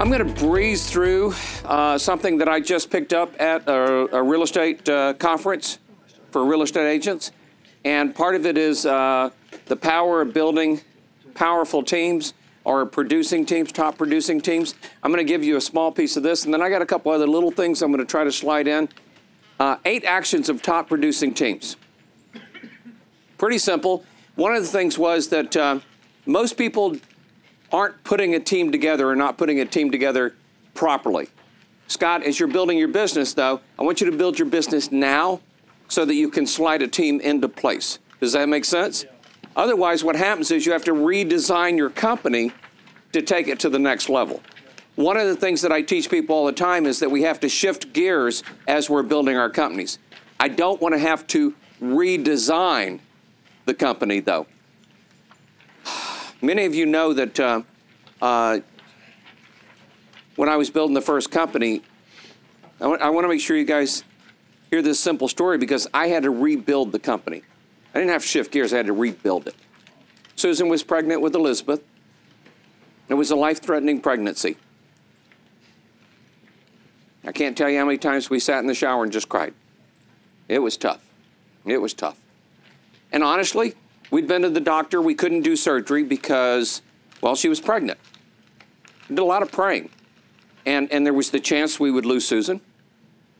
I'm going to breeze through uh, something that I just picked up at a, a real estate uh, conference for real estate agents. And part of it is uh, the power of building powerful teams or producing teams, top producing teams. I'm going to give you a small piece of this, and then I got a couple other little things I'm going to try to slide in. Uh, eight actions of top producing teams. Pretty simple. One of the things was that uh, most people aren't putting a team together or not putting a team together properly. Scott, as you're building your business, though, I want you to build your business now so that you can slide a team into place. Does that make sense? Yeah. Otherwise, what happens is you have to redesign your company to take it to the next level. One of the things that I teach people all the time is that we have to shift gears as we're building our companies. I don't want to have to redesign the company, though. Many of you know that uh, uh, when I was building the first company, I, w- I want to make sure you guys hear this simple story because I had to rebuild the company. I didn't have to shift gears, I had to rebuild it. Susan was pregnant with Elizabeth. It was a life threatening pregnancy. I can't tell you how many times we sat in the shower and just cried. It was tough. It was tough. And honestly, We'd been to the doctor. We couldn't do surgery because, well, she was pregnant. We did a lot of praying. And, and there was the chance we would lose Susan.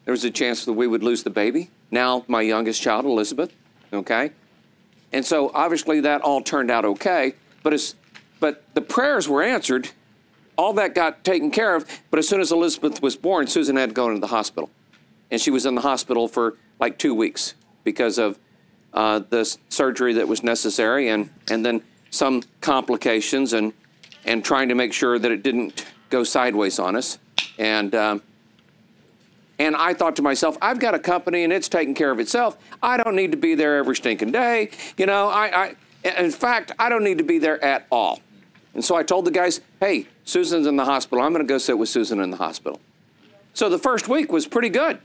There was a chance that we would lose the baby. Now, my youngest child, Elizabeth. Okay? And so obviously that all turned out okay. But, as, but the prayers were answered. All that got taken care of. But as soon as Elizabeth was born, Susan had to go into the hospital. And she was in the hospital for like two weeks because of uh, the surgery that was necessary and, and then some complications and, and trying to make sure that it didn't go sideways on us. And, um, and I thought to myself, I've got a company and it's taking care of itself. I don't need to be there every stinking day. You know, I, I in fact, I don't need to be there at all. And so I told the guys, hey, Susan's in the hospital. I'm going to go sit with Susan in the hospital. So the first week was pretty good.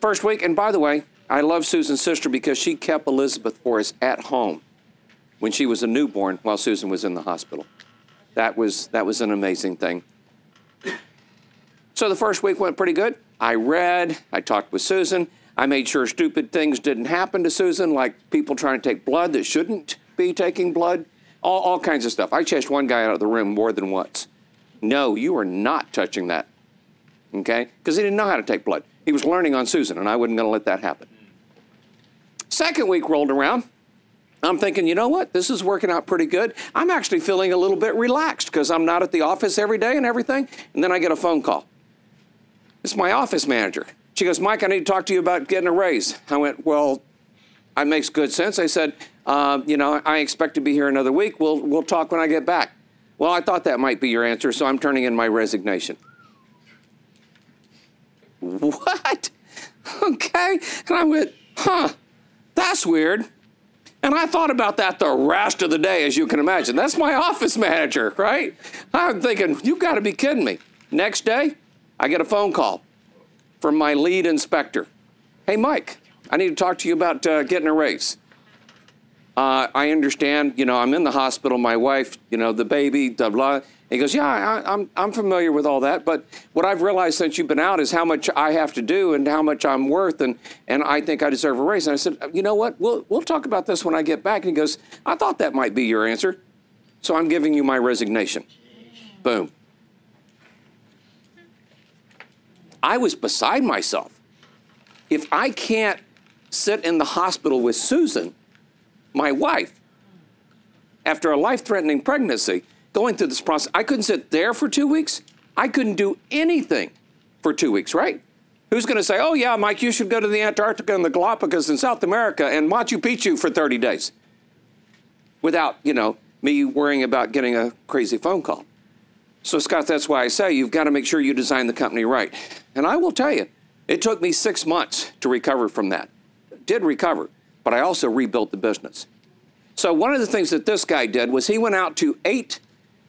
First week, and by the way, I love Susan's sister because she kept Elizabeth for us at home when she was a newborn while Susan was in the hospital. That was, that was an amazing thing. So the first week went pretty good. I read, I talked with Susan. I made sure stupid things didn't happen to Susan, like people trying to take blood that shouldn't be taking blood, all, all kinds of stuff. I chased one guy out of the room more than once. No, you are not touching that. Okay? Because he didn't know how to take blood. He was learning on Susan, and I wasn't going to let that happen. Second week rolled around. I'm thinking, you know what? This is working out pretty good. I'm actually feeling a little bit relaxed because I'm not at the office every day and everything. And then I get a phone call. It's my office manager. She goes, Mike, I need to talk to you about getting a raise. I went, well, that makes good sense. I said, uh, you know, I expect to be here another week. We'll, we'll talk when I get back. Well, I thought that might be your answer, so I'm turning in my resignation. What? Okay. And I went, huh. That's weird. And I thought about that the rest of the day, as you can imagine. That's my office manager, right? I'm thinking, you've got to be kidding me. Next day, I get a phone call from my lead inspector. Hey, Mike, I need to talk to you about uh, getting a raise. Uh, I understand, you know, I'm in the hospital, my wife, you know, the baby, blah, blah. He goes, Yeah, I, am I'm, I'm familiar with all that, but what I've realized since you've been out is how much I have to do and how much I'm worth, and, and I think I deserve a raise. And I said, You know what? We'll, we'll talk about this when I get back. And he goes, I thought that might be your answer, so I'm giving you my resignation. Boom. I was beside myself. If I can't sit in the hospital with Susan, my wife, after a life threatening pregnancy, going through this process, I couldn't sit there for two weeks. I couldn't do anything for two weeks, right? Who's going to say, oh, yeah, Mike, you should go to the Antarctica and the Galapagos in South America and Machu Picchu for 30 days without, you know, me worrying about getting a crazy phone call? So, Scott, that's why I say you've got to make sure you design the company right. And I will tell you, it took me six months to recover from that. Did recover, but I also rebuilt the business. So one of the things that this guy did was he went out to eight,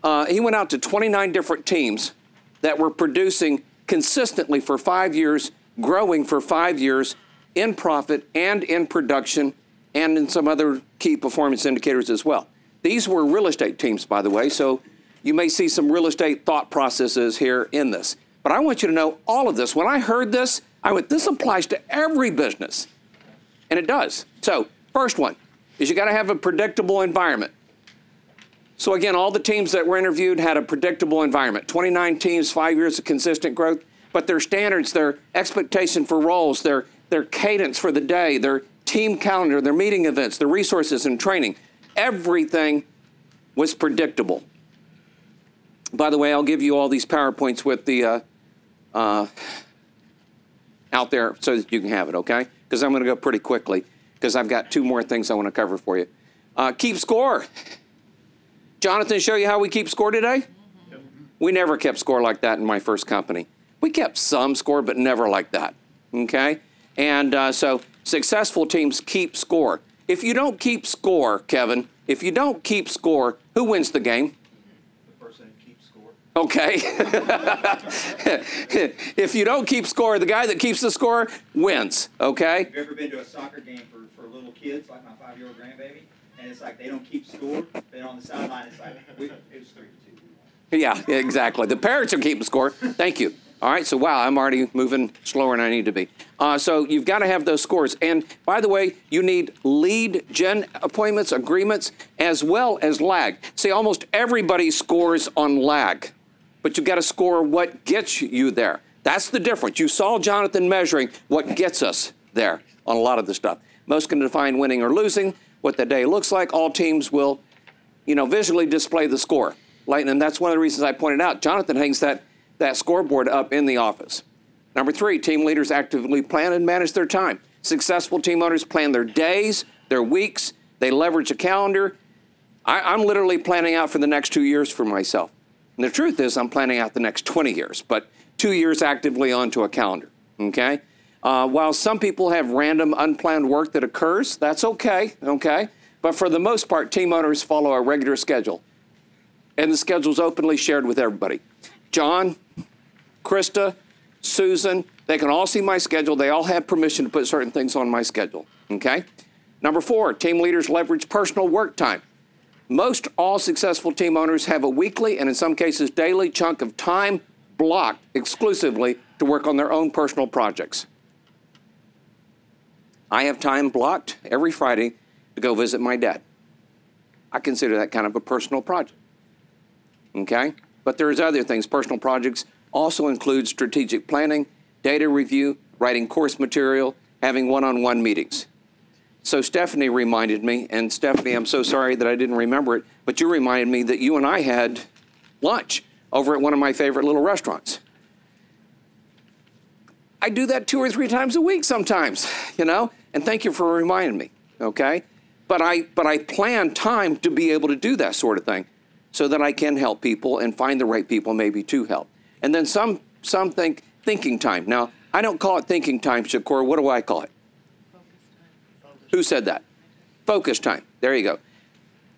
uh, he went out to 29 different teams that were producing consistently for five years, growing for five years in profit and in production and in some other key performance indicators as well. These were real estate teams, by the way, so you may see some real estate thought processes here in this. But I want you to know all of this. When I heard this, I went, this applies to every business. And it does. So, first one is you got to have a predictable environment. So again, all the teams that were interviewed had a predictable environment. 29 teams, five years of consistent growth, but their standards, their expectation for roles, their their cadence for the day, their team calendar, their meeting events, their resources and training, everything was predictable. By the way, I'll give you all these PowerPoints with the uh, uh, out there so that you can have it, okay? Because I'm going to go pretty quickly because I've got two more things I want to cover for you. Uh, keep score. Jonathan, show you how we keep score today? We never kept score like that in my first company. We kept some score, but never like that. Okay? And uh, so successful teams keep score. If you don't keep score, Kevin, if you don't keep score, who wins the game? The person who keeps score. Okay. if you don't keep score, the guy that keeps the score wins. Okay? Have you ever been to a soccer game for, for little kids, like my five year old grandbaby? And it's like they don't keep score. Then on the sideline, it's like, we, it was three to two. Yeah, exactly. The parents are keeping score. Thank you. All right, so wow, I'm already moving slower than I need to be. Uh, so you've got to have those scores. And by the way, you need lead gen appointments, agreements, as well as lag. See, almost everybody scores on lag, but you've got to score what gets you there. That's the difference. You saw Jonathan measuring what gets us there on a lot of the stuff. Most can define winning or losing, what the day looks like. All teams will, you know, visually display the score. Lightning, and that's one of the reasons I pointed out. Jonathan hangs that that scoreboard up in the office. Number three, team leaders actively plan and manage their time. Successful team owners plan their days, their weeks, they leverage a calendar. I, am literally planning out for the next two years for myself. And the truth is, I'm planning out the next 20 years, but two years actively onto a calendar. Okay? Uh, while some people have random, unplanned work that occurs, that's okay, okay? But for the most part, team owners follow a regular schedule. And the schedule is openly shared with everybody. John, Krista, Susan, they can all see my schedule. They all have permission to put certain things on my schedule. Okay? Number four, team leaders leverage personal work time. Most all successful team owners have a weekly and in some cases daily chunk of time blocked exclusively to work on their own personal projects. I have time blocked every Friday to go visit my dad. I consider that kind of a personal project. Okay? But there's other things. Personal projects also include strategic planning, data review, writing course material, having one-on-one meetings. So Stephanie reminded me, and Stephanie, I'm so sorry that I didn't remember it, but you reminded me that you and I had lunch over at one of my favorite little restaurants. I do that two or three times a week sometimes, you know, and thank you for reminding me, okay? But I, but I plan time to be able to do that sort of thing so that I can help people and find the right people maybe to help. And then some some think thinking time. Now, I don't call it thinking time, Shakur. What do I call it? Who said that? Focus time. There you go.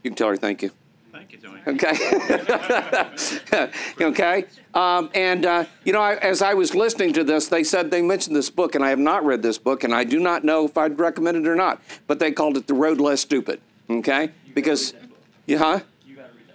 You can tell her thank you. Thank you, Tony. Okay. okay. Um, and, uh, you know, I, as I was listening to this, they said they mentioned this book, and I have not read this book, and I do not know if I'd recommend it or not, but they called it The Road Less Stupid. Okay? Because, yeah, huh?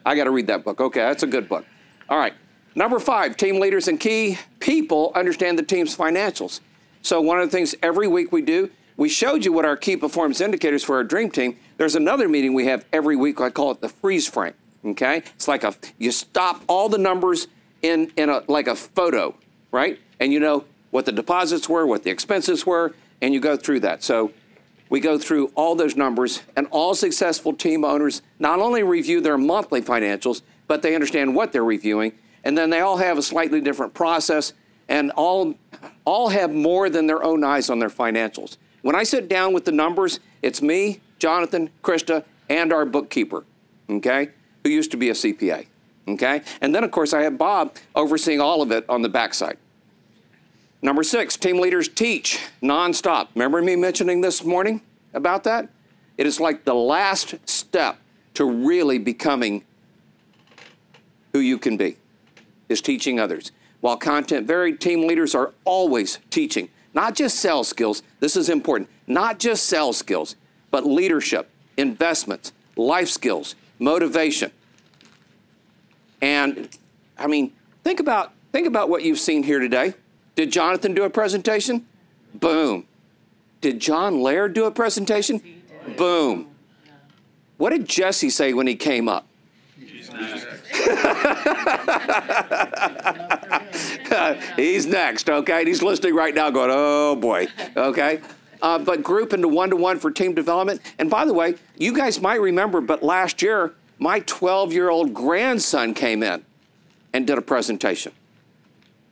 I got to read that book. Okay, that's a good book. All right. Number five, team leaders and key people understand the team's financials. So, one of the things every week we do, we showed you what our key performance indicators for our dream team. There's another meeting we have every week. I call it the freeze frame. Okay, it's like a you stop all the numbers in in a like a photo, right? And you know what the deposits were, what the expenses were, and you go through that. So we go through all those numbers, and all successful team owners not only review their monthly financials, but they understand what they're reviewing, and then they all have a slightly different process, and all all have more than their own eyes on their financials. When I sit down with the numbers, it's me, Jonathan, Krista, and our bookkeeper, okay, who used to be a CPA, okay? And then, of course, I have Bob overseeing all of it on the backside. Number six, team leaders teach nonstop. Remember me mentioning this morning about that? It is like the last step to really becoming who you can be, is teaching others. While content varied, team leaders are always teaching, not just sales skills, this is important, not just sales skills, but leadership, investments, life skills, motivation. And I mean, think about think about what you've seen here today. Did Jonathan do a presentation? Boom. Did John Laird do a presentation? Boom. What did Jesse say when he came up? He's next, okay? He's listening right now going, oh boy, okay? Uh, but group into one to one for team development. And by the way, you guys might remember, but last year, my 12 year old grandson came in and did a presentation.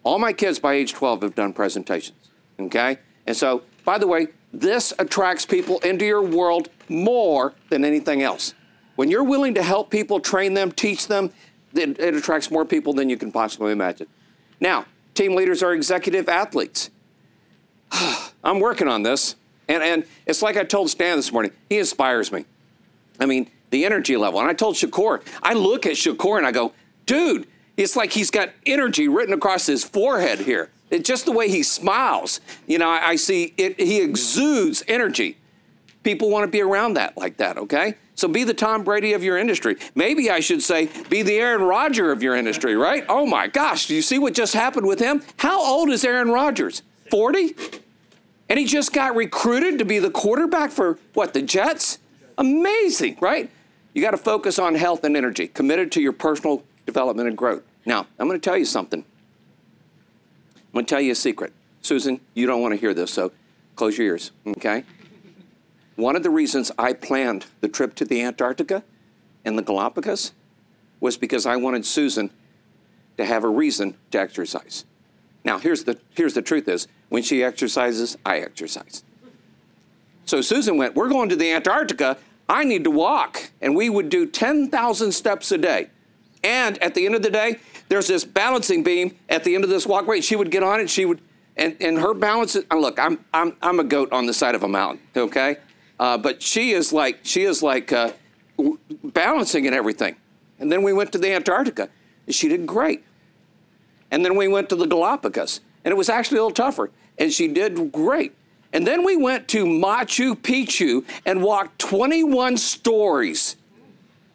All my kids by age 12 have done presentations, okay? And so, by the way, this attracts people into your world more than anything else. When you're willing to help people, train them, teach them, it, it attracts more people than you can possibly imagine. Now, team leaders are executive athletes. I'm working on this. And, and it's like I told Stan this morning, he inspires me. I mean, the energy level. And I told Shakur, I look at Shakur and I go, dude, it's like he's got energy written across his forehead here. It's just the way he smiles. You know, I, I see it, he exudes energy. People want to be around that like that, okay? So be the Tom Brady of your industry. Maybe I should say, be the Aaron Rodgers of your industry, right? Oh my gosh, do you see what just happened with him? How old is Aaron Rodgers? 40? And he just got recruited to be the quarterback for what, the Jets? Amazing, right? You got to focus on health and energy, committed to your personal development and growth. Now, I'm going to tell you something. I'm going to tell you a secret. Susan, you don't want to hear this, so close your ears, okay? One of the reasons I planned the trip to the Antarctica and the Galapagos was because I wanted Susan to have a reason to exercise. Now, here's the, here's the truth is, when she exercises, I exercise. So Susan went, we're going to the Antarctica, I need to walk. And we would do 10,000 steps a day. And at the end of the day, there's this balancing beam at the end of this walkway. She would get on it, she would, and, and her balance, look, I'm, I'm, I'm a goat on the side of a mountain, okay? Uh, but she is like she is like uh, balancing and everything. And then we went to the Antarctica. And She did great. And then we went to the Galapagos, and it was actually a little tougher. And she did great. And then we went to Machu Picchu and walked 21 stories.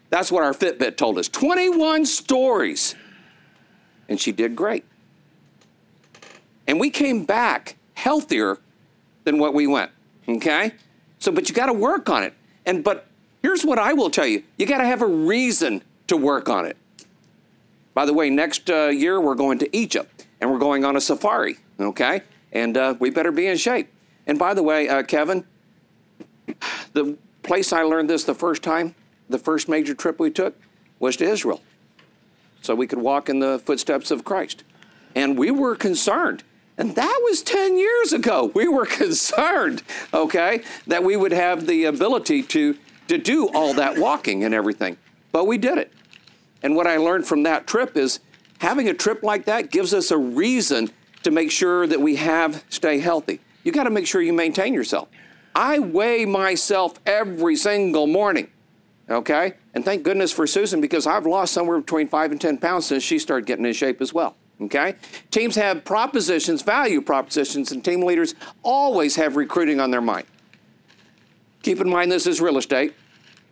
That's what our Fitbit told us 21 stories. And she did great. And we came back healthier than what we went, okay? So, but you got to work on it. And, but here's what I will tell you you got to have a reason to work on it. By the way, next uh, year we're going to Egypt and we're going on a safari, okay? And uh, we better be in shape. And by the way, uh, Kevin, the place I learned this the first time, the first major trip we took, was to Israel. So we could walk in the footsteps of Christ. And we were concerned and that was 10 years ago. We were concerned, okay, that we would have the ability to, to do all that walking and everything. But we did it. And what I learned from that trip is having a trip like that gives us a reason to make sure that we have stay healthy. You got to make sure you maintain yourself. I weigh myself every single morning. Okay? And thank goodness for Susan because I've lost somewhere between 5 and 10 pounds since she started getting in shape as well. Okay? Teams have propositions, value propositions, and team leaders always have recruiting on their mind. Keep in mind this is real estate,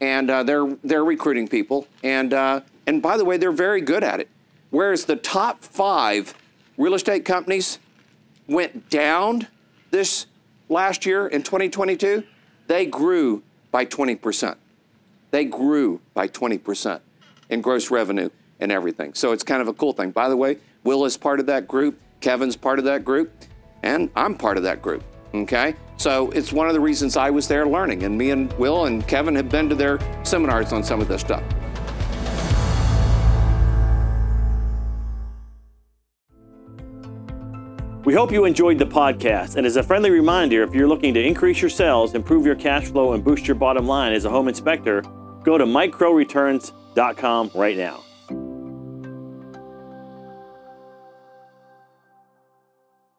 and uh, they're, they're recruiting people. And, uh, and by the way, they're very good at it. Whereas the top five real estate companies went down this last year in 2022, they grew by 20%. They grew by 20% in gross revenue and everything. So it's kind of a cool thing. By the way, Will is part of that group. Kevin's part of that group. And I'm part of that group. Okay? So it's one of the reasons I was there learning. And me and Will and Kevin have been to their seminars on some of this stuff. We hope you enjoyed the podcast. And as a friendly reminder, if you're looking to increase your sales, improve your cash flow, and boost your bottom line as a home inspector, go to mikecrowreturns.com right now.